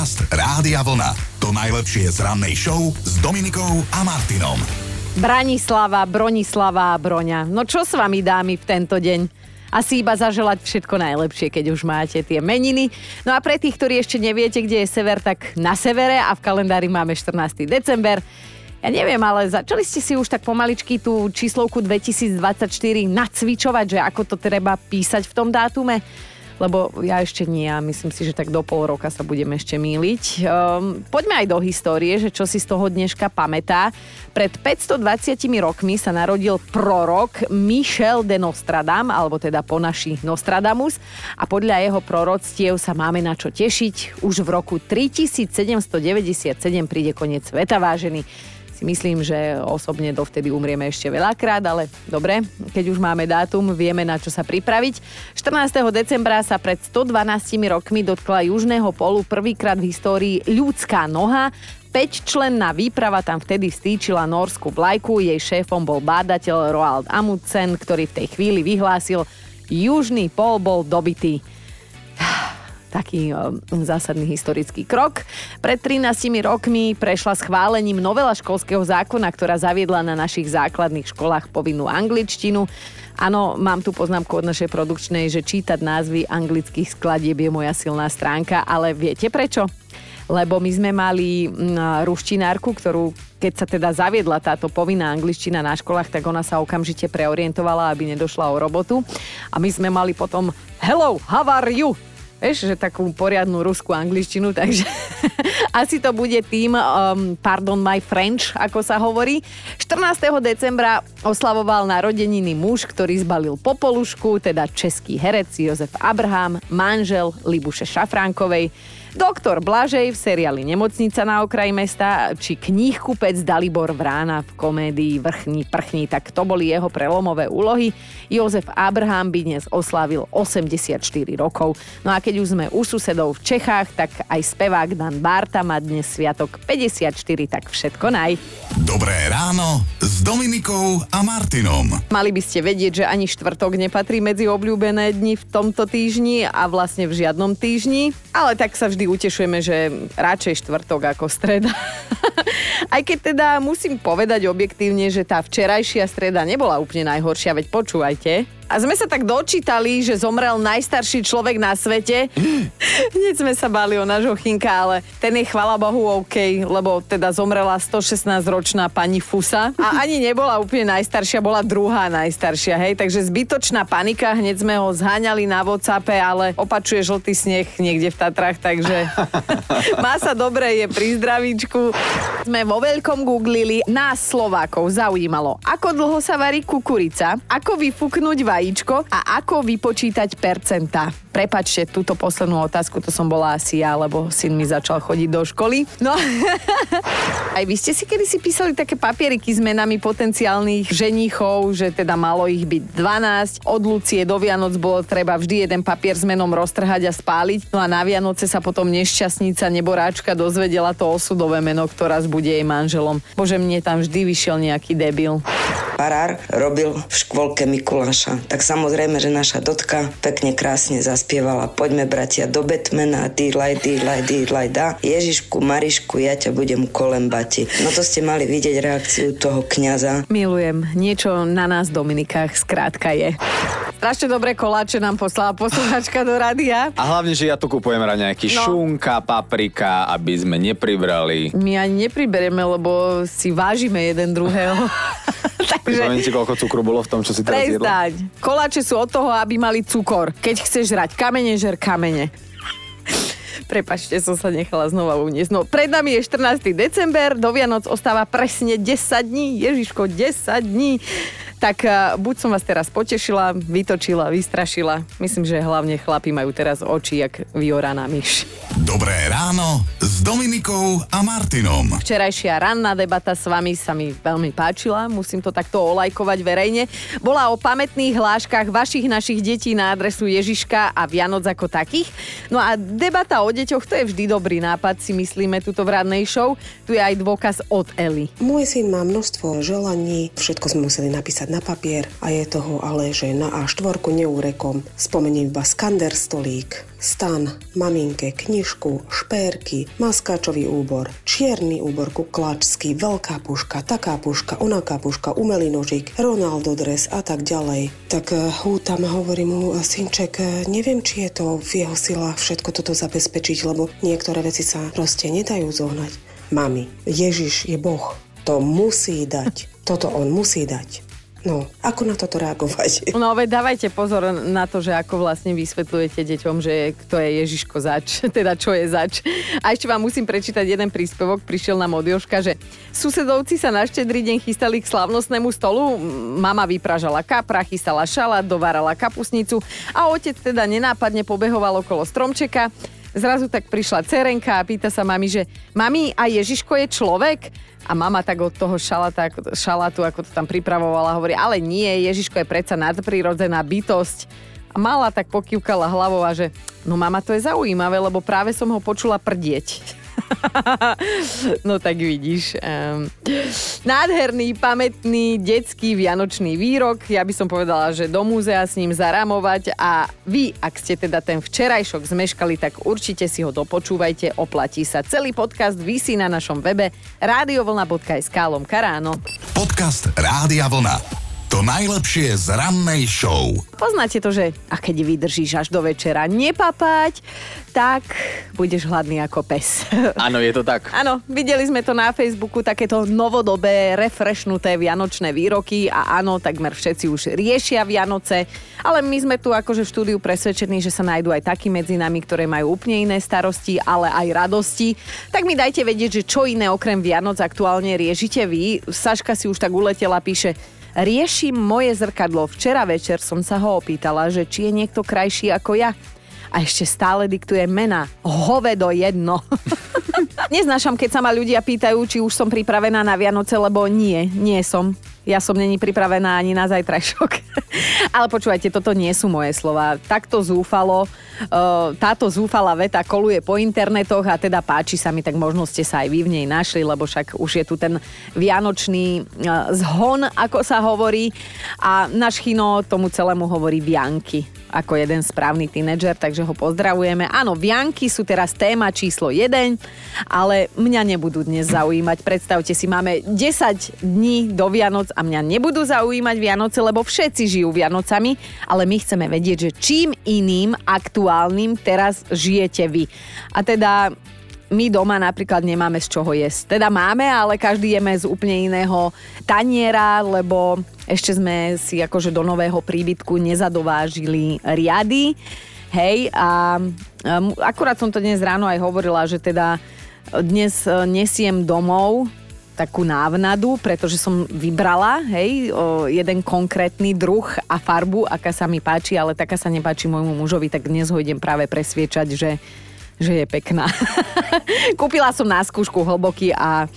Podcast Rádia Vlna. To najlepšie z rannej show s Dominikou a Martinom. Branislava, Bronislava a Broňa. No čo s vami dámy v tento deň? Asi iba zaželať všetko najlepšie, keď už máte tie meniny. No a pre tých, ktorí ešte neviete, kde je sever, tak na severe a v kalendári máme 14. december. Ja neviem, ale začali ste si už tak pomaličky tú číslovku 2024 nacvičovať, že ako to treba písať v tom dátume? Lebo ja ešte nie a myslím si, že tak do pol roka sa budeme ešte míliť. Um, poďme aj do histórie, že čo si z toho dneška pamätá. Pred 520 rokmi sa narodil prorok Michel de Nostradam, alebo teda po naši Nostradamus a podľa jeho proroctiev sa máme na čo tešiť. Už v roku 3797 príde koniec sveta, vážený si myslím, že osobne dovtedy umrieme ešte veľakrát, ale dobre, keď už máme dátum, vieme na čo sa pripraviť. 14. decembra sa pred 112 rokmi dotkla južného polu prvýkrát v histórii ľudská noha. 5-členná výprava tam vtedy stýčila norskú vlajku, jej šéfom bol bádateľ Roald Amundsen, ktorý v tej chvíli vyhlásil, južný pol bol dobitý taký um, zásadný historický krok. Pred 13 rokmi prešla schválením novela školského zákona, ktorá zaviedla na našich základných školách povinnú angličtinu. Áno, mám tu poznámku od našej produkčnej, že čítať názvy anglických skladieb je moja silná stránka, ale viete prečo? lebo my sme mali ruštinárku, ktorú keď sa teda zaviedla táto povinná angličtina na školách, tak ona sa okamžite preorientovala, aby nedošla o robotu. A my sme mali potom Hello, how are you? Vieš, že takú poriadnu ruskú angličtinu, takže asi to bude tým um, Pardon my French, ako sa hovorí. 14. decembra oslavoval narodeniny muž, ktorý zbalil popolušku, teda český herec Jozef Abraham, manžel Libuše Šafránkovej. Doktor Blažej v seriáli Nemocnica na okraji mesta či knihkupec Dalibor Vrána v komédii Vrchní prchní, tak to boli jeho prelomové úlohy. Jozef Abraham by dnes oslávil 84 rokov. No a keď už sme u susedov v Čechách, tak aj spevák Dan Barta má dnes sviatok 54, tak všetko naj. Dobré ráno s Dominikou a Martinom. Mali by ste vedieť, že ani štvrtok nepatrí medzi obľúbené dni v tomto týždni a vlastne v žiadnom týždni, ale tak sa vždy vždy utešujeme, že radšej štvrtok ako streda. Aj keď teda musím povedať objektívne, že tá včerajšia streda nebola úplne najhoršia, veď počúvajte. A sme sa tak dočítali, že zomrel najstarší človek na svete. Hneď sme sa bali o nášho chinka, ale ten je chvala Bohu OK, lebo teda zomrela 116-ročná pani Fusa. A ani nebola úplne najstaršia, bola druhá najstaršia, hej. Takže zbytočná panika, hneď sme ho zháňali na Whatsappe, ale opačuje žltý sneh niekde v Tatrách, takže má sa dobre, je pri zdravíčku. Sme vo veľkom googlili, nás Slovákov zaujímalo, ako dlho sa varí kukurica, ako vyfúknuť vaj vajíčko a ako vypočítať percentá. Prepačte túto poslednú otázku, to som bola asi ja, lebo syn mi začal chodiť do školy. No, aj vy ste si kedy si písali také papieriky s menami potenciálnych ženichov, že teda malo ich byť 12. Od Lucie do Vianoc bolo treba vždy jeden papier s menom roztrhať a spáliť. No a na Vianoce sa potom nešťastnica neboráčka dozvedela to osudové meno, ktorá bude jej manželom. Bože, mne tam vždy vyšiel nejaký debil. Parár robil v škôlke Mikuláša tak samozrejme, že naša Dotka pekne krásne zaspievala Poďme bratia do Batmana, dýlaj, dýlaj, dýlaj, dá. Ježišku, Marišku, ja ťa budem kolembati. No to ste mali vidieť reakciu toho kňaza. Milujem. Niečo na nás Dominikách skrátka je. Strašne dobré koláče nám poslala posluchačka do rádia. A hlavne, že ja tu kupujem nejaký no. šunka, paprika, aby sme nepribrali. My ani nepriberieme, lebo si vážime jeden druhého. Takže... Pripomeňte, koľko cukru bolo v tom, čo si teraz jedla. Koláče sú od toho, aby mali cukor. Keď chceš žrať kamene, žer kamene. Prepačte, som sa nechala znova uniesť. No, pred nami je 14. december, do Vianoc ostáva presne 10 dní. Ježiško, 10 dní. Tak uh, buď som vás teraz potešila, vytočila, vystrašila. Myslím, že hlavne chlapi majú teraz oči, jak vyoraná myš. Dobré ráno s Dominikou a Martinom. Včerajšia ranná debata s vami sa mi veľmi páčila, musím to takto olajkovať verejne. Bola o pamätných hláškach vašich našich detí na adresu Ježiška a Vianoc ako takých. No a debata o deťoch, to je vždy dobrý nápad, si myslíme tuto v radnej show. Tu je aj dôkaz od Eli. Môj syn má množstvo želaní, všetko sme museli napísať na papier a je toho ale, že na A4 neúrekom spomeniem iba skander stolík, stan, maminke, knižku, špérky, maskáčový úbor, čierny úbor kuklačský, veľká puška, taká puška, onaká puška, umelý nožík, Ronaldo dres a tak ďalej. Tak uh, hútam a hovorí mu, synček, uh, neviem, či je to v jeho silách všetko toto zabezpečiť, lebo niektoré veci sa proste nedajú zohnať. Mami, Ježiš je Boh. To musí dať. Toto on musí dať. No, ako na toto reagovať? No veď dávajte pozor na to, že ako vlastne vysvetľujete deťom, že kto je Ježiško zač, teda čo je zač. A ešte vám musím prečítať jeden príspevok, prišiel nám od Joška, že susedovci sa na štedrý deň chystali k slavnostnému stolu, mama vypražala kapra, chystala šalát, dovárala kapusnicu a otec teda nenápadne pobehoval okolo stromčeka. Zrazu tak prišla cerenka a pýta sa mami, že mami, a Ježiško je človek? A mama tak od toho šalata, šalatu, ako to tam pripravovala, hovorí, ale nie, Ježiško je predsa nadprirodzená bytosť. A mala tak pokývkala hlavou a že, no mama, to je zaujímavé, lebo práve som ho počula prdieť. no tak vidíš. Um, nádherný, pamätný, detský vianočný výrok. Ja by som povedala, že do múzea s ním zaramovať a vy, ak ste teda ten včerajšok zmeškali, tak určite si ho dopočúvajte, oplatí sa. Celý podcast vysí na našom webe radiovlna.sk lomka ráno. Podcast Rádia Vlna. To najlepšie z rannej show. Poznáte to, že a keď vydržíš až do večera nepapať, tak budeš hladný ako pes. Áno, je to tak. Áno, videli sme to na Facebooku, takéto novodobé, refreshnuté vianočné výroky a áno, takmer všetci už riešia Vianoce, ale my sme tu akože v štúdiu presvedčení, že sa nájdú aj takí medzi nami, ktoré majú úplne iné starosti, ale aj radosti. Tak mi dajte vedieť, že čo iné okrem Vianoc aktuálne riešite vy. Saška si už tak uletela, píše, Riešim moje zrkadlo. Včera večer som sa ho opýtala, že či je niekto krajší ako ja. A ešte stále diktuje mena. Hovedo jedno. Neznášam, keď sa ma ľudia pýtajú, či už som pripravená na Vianoce, lebo nie, nie som. Ja som není pripravená ani na zajtrajšok. Ale počúvajte, toto nie sú moje slova. Takto zúfalo, e, táto zúfala veta koluje po internetoch a teda páči sa mi, tak možno ste sa aj vy v nej našli, lebo však už je tu ten vianočný e, zhon, ako sa hovorí. A náš chino tomu celému hovorí Vianky ako jeden správny tínedžer, takže ho pozdravujeme. Áno, Vianky sú teraz téma číslo 1, ale mňa nebudú dnes zaujímať. Predstavte si, máme 10 dní do Vianoc a mňa nebudú zaujímať Vianoce, lebo všetci žijú Vianocami, ale my chceme vedieť, že čím iným aktuálnym teraz žijete vy. A teda my doma napríklad nemáme z čoho jesť. Teda máme, ale každý jeme z úplne iného taniera, lebo ešte sme si akože do nového príbytku nezadovážili riady. Hej, a um, akurát som to dnes ráno aj hovorila, že teda dnes e, nesiem domov takú návnadu, pretože som vybrala, hej, o jeden konkrétny druh a farbu, aká sa mi páči, ale taká sa nepáči môjmu mužovi, tak dnes ho idem práve presviečať, že že je pekná. Kúpila som na skúšku hlboký a,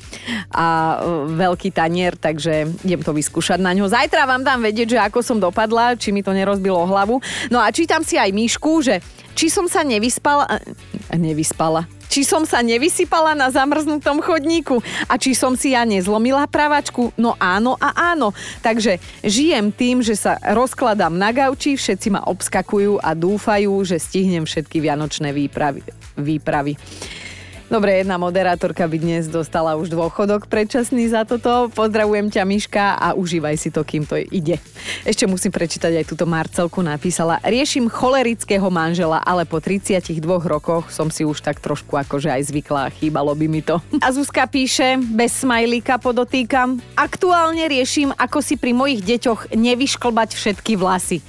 a veľký tanier, takže idem to vyskúšať na ňo. Zajtra vám dám vedieť, že ako som dopadla, či mi to nerozbilo hlavu. No a čítam si aj Míšku, že či som sa nevyspala... Nevyspala či som sa nevysypala na zamrznutom chodníku a či som si ja nezlomila pravačku. No áno a áno. Takže žijem tým, že sa rozkladám na gauči, všetci ma obskakujú a dúfajú, že stihnem všetky vianočné výpravy. výpravy. Dobre, jedna moderátorka by dnes dostala už dôchodok predčasný za toto. Pozdravujem ťa, Miška, a užívaj si to, kým to ide. Ešte musím prečítať aj túto Marcelku napísala. Riešim cholerického manžela, ale po 32 rokoch som si už tak trošku akože aj zvykla, chýbalo by mi to. A Zuzka píše, bez smajlíka podotýkam, aktuálne riešim, ako si pri mojich deťoch nevyšklbať všetky vlasy.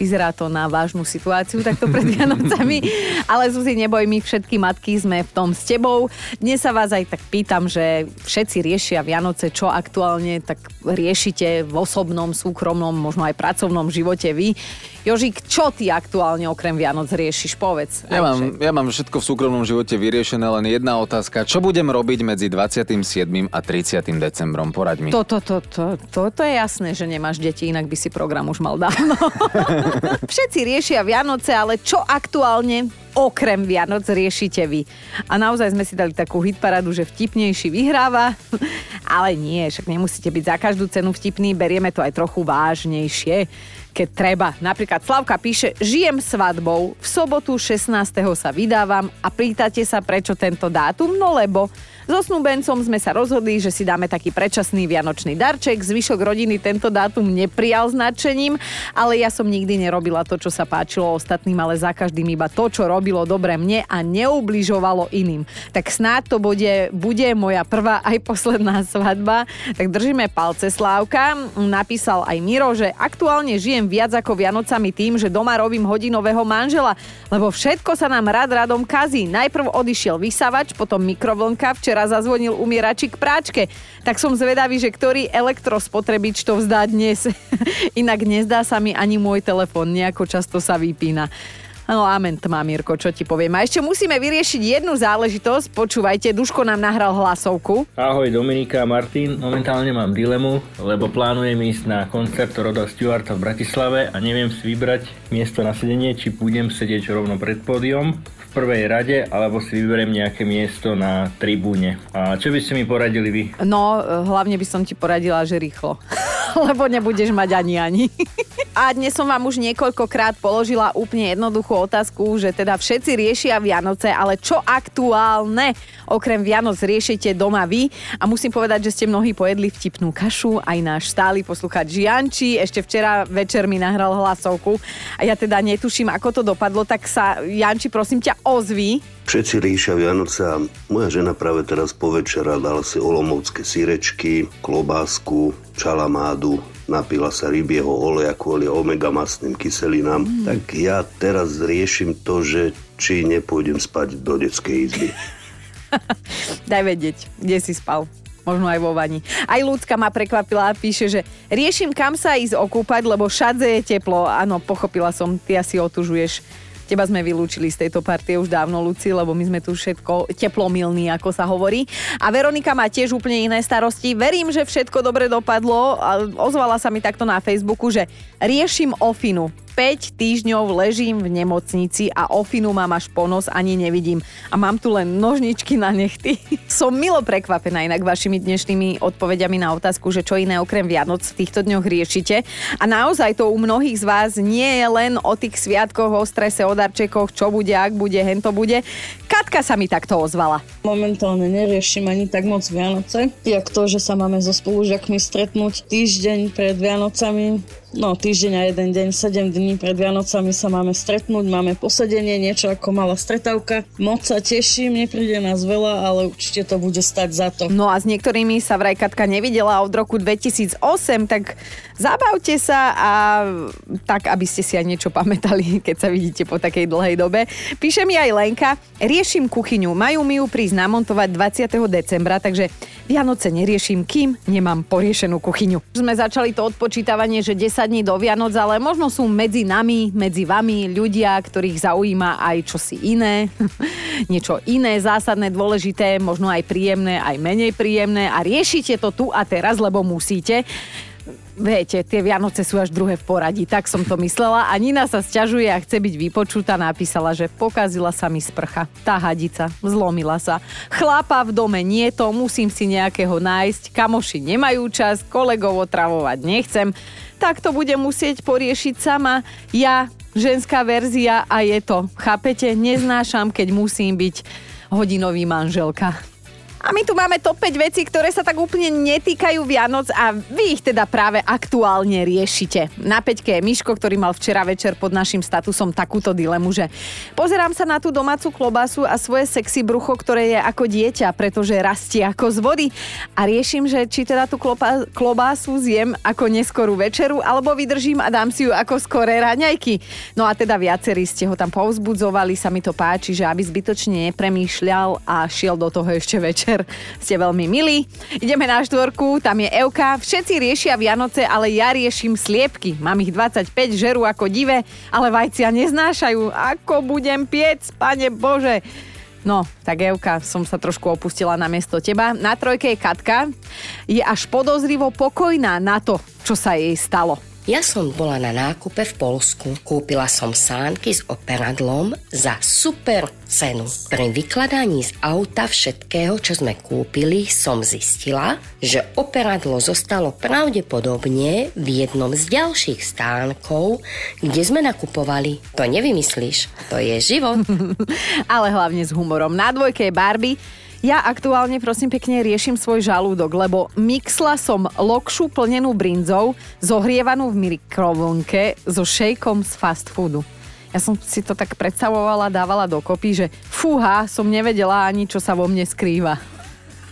Vyzerá to na vážnu situáciu takto pred Vianocami. Ale Zuzi, neboj, my všetky matky sme v tom s tebou. Dnes sa vás aj tak pýtam, že všetci riešia Vianoce, čo aktuálne tak riešite v osobnom, súkromnom, možno aj pracovnom živote vy. Jožík, čo ty aktuálne okrem Vianoc riešiš? Povedz. Ja mám, ja mám všetko v súkromnom živote vyriešené, len jedna otázka. Čo budem robiť medzi 27. a 30. decembrom? Poraď mi. Toto, to, to, to, to je jasné, že nemáš deti, inak by si program už mal dávno. Všetci riešia Vianoce, ale čo aktuálne okrem Vianoc riešite vy. A naozaj sme si dali takú hitparadu, že vtipnejší vyhráva, ale nie, však nemusíte byť za každú cenu vtipný, berieme to aj trochu vážnejšie. keď treba. Napríklad Slavka píše, žijem svadbou, v sobotu 16. sa vydávam a pýtate sa, prečo tento dátum? No lebo so snúbencom sme sa rozhodli, že si dáme taký predčasný vianočný darček. Zvyšok rodiny tento dátum neprijal značením, ale ja som nikdy nerobila to, čo sa páčilo ostatným, ale za každým iba to, čo robilo dobre mne a neubližovalo iným. Tak snáď to bude, bude moja prvá aj posledná svadba. Tak držíme palce Slávka. Napísal aj Miro, že aktuálne žijem viac ako Vianocami tým, že doma robím hodinového manžela, lebo všetko sa nám rad radom kazí. Najprv odišiel vysavač, potom mikrovlnka, včera včera zazvonil umieračik práčke. Tak som zvedavý, že ktorý elektrospotrebič to vzdá dnes. Inak nezdá sa mi ani môj telefón, nejako často sa vypína. No amen tma, Mirko, čo ti poviem. A ešte musíme vyriešiť jednu záležitosť. Počúvajte, Duško nám nahral hlasovku. Ahoj Dominika a Martin, momentálne mám dilemu, lebo plánujem ísť na koncert Roda Stewarta v Bratislave a neviem si vybrať miesto na sedenie, či budem sedieť rovno pred pódium prvej rade, alebo si vyberiem nejaké miesto na tribúne. A čo by ste mi poradili vy? No, hlavne by som ti poradila, že rýchlo. Lebo nebudeš mať ani ani. A dnes som vám už niekoľkokrát položila úplne jednoduchú otázku, že teda všetci riešia Vianoce, ale čo aktuálne okrem Vianoc riešite doma vy? A musím povedať, že ste mnohí pojedli vtipnú kašu, aj náš stály poslúchať Žianči, ešte včera večer mi nahral hlasovku a ja teda netuším, ako to dopadlo, tak sa Janči prosím ťa ozví. Všetci Vianoce a moja žena práve teraz po večera dala si olomovské sírečky, klobásku, čalamádu, napila sa rybieho oleja kvôli omega masným kyselinám, mm. tak ja teraz riešim to, že či nepôjdem spať do detskej izby. Daj vedieť, kde si spal možno aj vo vani. Aj ľudská ma prekvapila a píše, že riešim kam sa ísť okúpať, lebo všade je teplo. Áno, pochopila som, ty asi otužuješ Teba sme vylúčili z tejto partie už dávno, Luci, lebo my sme tu všetko teplomilní, ako sa hovorí. A Veronika má tiež úplne iné starosti. Verím, že všetko dobre dopadlo. Ozvala sa mi takto na Facebooku, že riešim ofinu. 5 týždňov ležím v nemocnici a ofinu mám až ponos, ani nevidím. A mám tu len nožničky na nechty. Som milo prekvapená inak vašimi dnešnými odpovediami na otázku, že čo iné okrem Vianoc v týchto dňoch riešite. A naozaj to u mnohých z vás nie je len o tých sviatkoch, o strese, o darčekoch, čo bude, ak bude, hento bude. Katka sa mi takto ozvala. Momentálne neriešim ani tak moc Vianoce, jak to, že sa máme so spolužiakmi stretnúť týždeň pred Vianocami no týždeň a jeden deň, 7 dní pred Vianocami sa máme stretnúť, máme posedenie, niečo ako malá stretávka. Moc sa teším, nepríde nás veľa, ale určite to bude stať za to. No a s niektorými sa vraj Katka nevidela od roku 2008, tak zabavte sa a tak, aby ste si aj niečo pamätali, keď sa vidíte po takej dlhej dobe. Píše mi aj Lenka, riešim kuchyňu, majú mi ju prísť namontovať 20. decembra, takže Vianoce neriešim, kým nemám poriešenú kuchyňu. Sme začali to odpočítavanie, že 10 10 dní do Vianoc, ale možno sú medzi nami, medzi vami ľudia, ktorých zaujíma aj čosi iné, niečo iné, zásadné, dôležité, možno aj príjemné, aj menej príjemné a riešite to tu a teraz, lebo musíte. Viete, tie Vianoce sú až druhé v poradí, tak som to myslela. A Nina sa sťažuje a chce byť vypočutá. Napísala, že pokazila sa mi sprcha. Tá hadica, zlomila sa. Chlapa v dome nie to, musím si nejakého nájsť. Kamoši nemajú čas, kolegov otravovať nechcem tak to budem musieť poriešiť sama. Ja, ženská verzia a je to. Chápete? Neznášam, keď musím byť hodinový manželka. A my tu máme top 5 vecí, ktoré sa tak úplne netýkajú Vianoc a vy ich teda práve aktuálne riešite. Na peťke je Miško, ktorý mal včera večer pod našim statusom takúto dilemu, že pozerám sa na tú domácu klobasu a svoje sexy brucho, ktoré je ako dieťa, pretože rastie ako z vody a riešim, že či teda tú kloba, klobásu zjem ako neskorú večeru alebo vydržím a dám si ju ako skoré raňajky. No a teda viacerí ste ho tam povzbudzovali, sa mi to páči, že aby zbytočne nepremýšľal a šiel do toho ešte večer večer. Ste veľmi milí. Ideme na štvorku, tam je Euka. Všetci riešia Vianoce, ale ja riešim sliepky. Mám ich 25, žeru ako dive, ale vajcia neznášajú. Ako budem piec, pane Bože. No, tak Evka, som sa trošku opustila na miesto teba. Na trojke je Katka. Je až podozrivo pokojná na to, čo sa jej stalo. Ja som bola na nákupe v Polsku. Kúpila som sánky s operadlom za super cenu. Pri vykladaní z auta všetkého, čo sme kúpili, som zistila, že operadlo zostalo pravdepodobne v jednom z ďalších stánkov, kde sme nakupovali. To nevymyslíš, to je život. Ale hlavne s humorom. Na dvojke je Barbie, ja aktuálne prosím pekne riešim svoj žalúdok, lebo mixla som lokšu plnenú brinzou, zohrievanú v mikrovlnke so šejkom z fast foodu. Ja som si to tak predstavovala, dávala dokopy, že fúha, som nevedela ani, čo sa vo mne skrýva.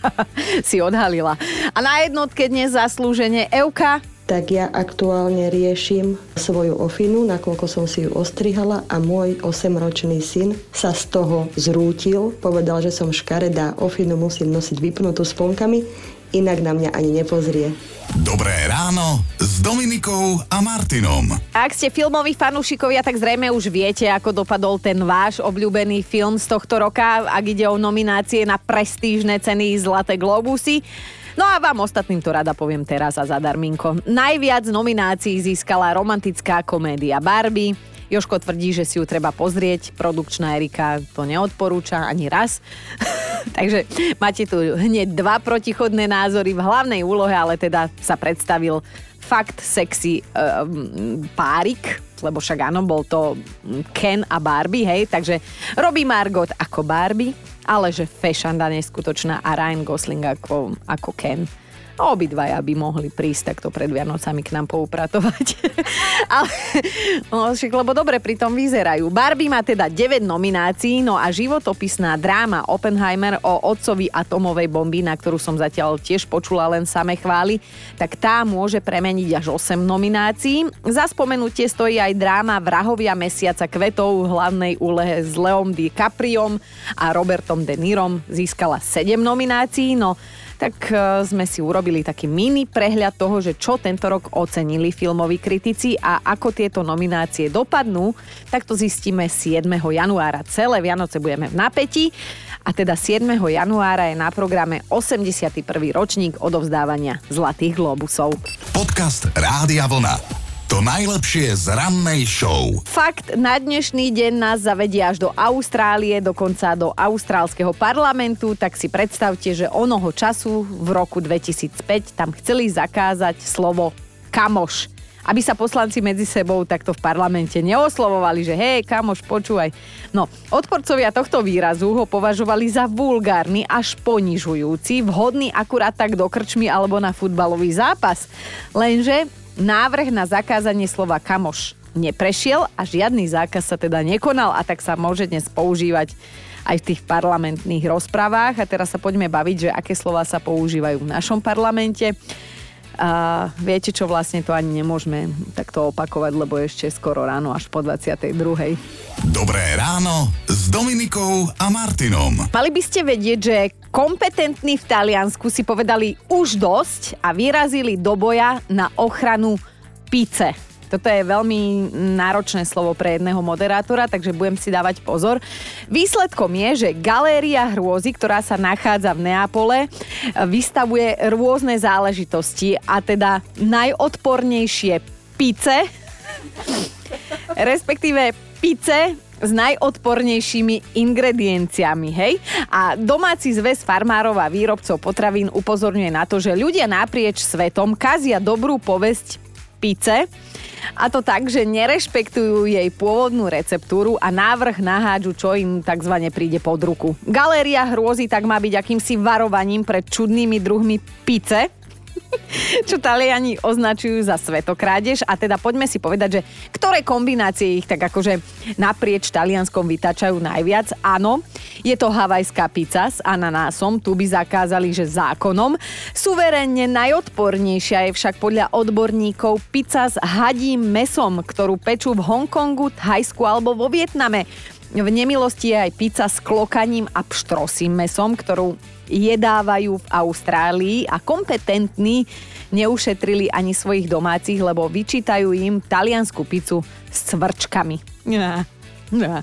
si odhalila. A na jednotke dnes zaslúženie Euka, tak ja aktuálne riešim svoju ofinu, nakoľko som si ju ostrihala a môj 8-ročný syn sa z toho zrútil. Povedal, že som škaredá, ofinu musím nosiť vypnutú sponkami, inak na mňa ani nepozrie. Dobré ráno s Dominikou a Martinom. Ak ste filmoví fanúšikovia, tak zrejme už viete, ako dopadol ten váš obľúbený film z tohto roka, ak ide o nominácie na prestížne ceny Zlaté globusy. No a vám ostatným to rada poviem teraz a zadarminko. Najviac nominácií získala romantická komédia Barbie, Joško tvrdí, že si ju treba pozrieť, produkčná Erika to neodporúča ani raz. Takže máte tu hneď dva protichodné názory v hlavnej úlohe, ale teda sa predstavil fakt sexy um, párik, lebo však áno, bol to Ken a Barbie, hej, takže robí Margot ako Barbie, ale že fešanda neskutočná a Ryan Gosling ako, ako Ken. Obidvaja by mohli prísť takto pred Vianocami k nám poupratovať. Ale, no, však, lebo dobre pri tom vyzerajú. Barbie má teda 9 nominácií, no a životopisná dráma Oppenheimer o otcovi atomovej bomby, na ktorú som zatiaľ tiež počula len same chvály, tak tá môže premeniť až 8 nominácií. Za spomenutie stojí aj dráma Vrahovia mesiaca kvetov v hlavnej úlehe s Leom DiCapriom a Robertom De Nirom získala 7 nominácií, no tak e, sme si urobili taký mini prehľad toho, že čo tento rok ocenili filmoví kritici a ako tieto nominácie dopadnú, tak to zistíme 7. januára. Celé Vianoce budeme v napätí a teda 7. januára je na programe 81. ročník odovzdávania Zlatých globusov. Podcast Rádia Vlna. To najlepšie z rannej show. Fakt, na dnešný deň nás zavedia až do Austrálie, dokonca do austrálskeho parlamentu, tak si predstavte, že onoho času v roku 2005 tam chceli zakázať slovo kamoš aby sa poslanci medzi sebou takto v parlamente neoslovovali, že hej, kamoš, počúvaj. No, odporcovia tohto výrazu ho považovali za vulgárny až ponižujúci, vhodný akurát tak do krčmy alebo na futbalový zápas. Lenže Návrh na zakázanie slova kamoš neprešiel a žiadny zákaz sa teda nekonal a tak sa môže dnes používať aj v tých parlamentných rozprávach. A teraz sa poďme baviť, že aké slova sa používajú v našom parlamente. A viete čo, vlastne to ani nemôžeme takto opakovať, lebo ešte skoro ráno až po 22. Dobré ráno s Dominikou a Martinom. Mali by ste vedieť, že kompetentní v Taliansku si povedali už dosť a vyrazili do boja na ochranu pice. Toto je veľmi náročné slovo pre jedného moderátora, takže budem si dávať pozor. Výsledkom je, že Galéria hrôzy, ktorá sa nachádza v Neapole, vystavuje rôzne záležitosti a teda najodpornejšie pice, respektíve pice s najodpornejšími ingredienciami, hej? A domáci zväz farmárov a výrobcov potravín upozorňuje na to, že ľudia naprieč svetom kazia dobrú povesť pice, a to tak, že nerešpektujú jej pôvodnú receptúru a návrh nahádžu, čo im tzv. príde pod ruku. Galéria hrôzy tak má byť akýmsi varovaním pred čudnými druhmi pice, čo Taliani označujú za svetokrádež. A teda poďme si povedať, že ktoré kombinácie ich tak akože naprieč Talianskom vytačajú najviac. Áno, je to havajská pizza s ananásom, tu by zakázali, že zákonom. Suverénne najodpornejšia je však podľa odborníkov pizza s hadím mesom, ktorú pečú v Hongkongu, Thajsku alebo vo Vietname. V nemilosti je aj pizza s klokaním a pštrosím mesom, ktorú jedávajú v Austrálii a kompetentní neušetrili ani svojich domácich, lebo vyčítajú im taliansku pizzu s cvrčkami. Ja, ja.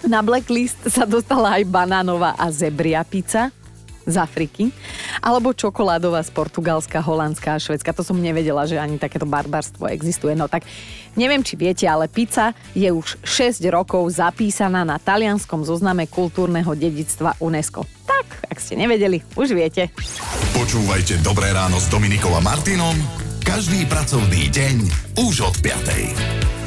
Na blacklist sa dostala aj banánová a zebria pizza. z Afriky, alebo čokoládová z Portugalska, Holandska a Švedska. To som nevedela, že ani takéto barbarstvo existuje. No tak neviem, či viete, ale pizza je už 6 rokov zapísaná na talianskom zozname kultúrneho dedictva UNESCO. Ak ste nevedeli, už viete. Počúvajte Dobré ráno s Dominikom a Martinom každý pracovný deň už od 5.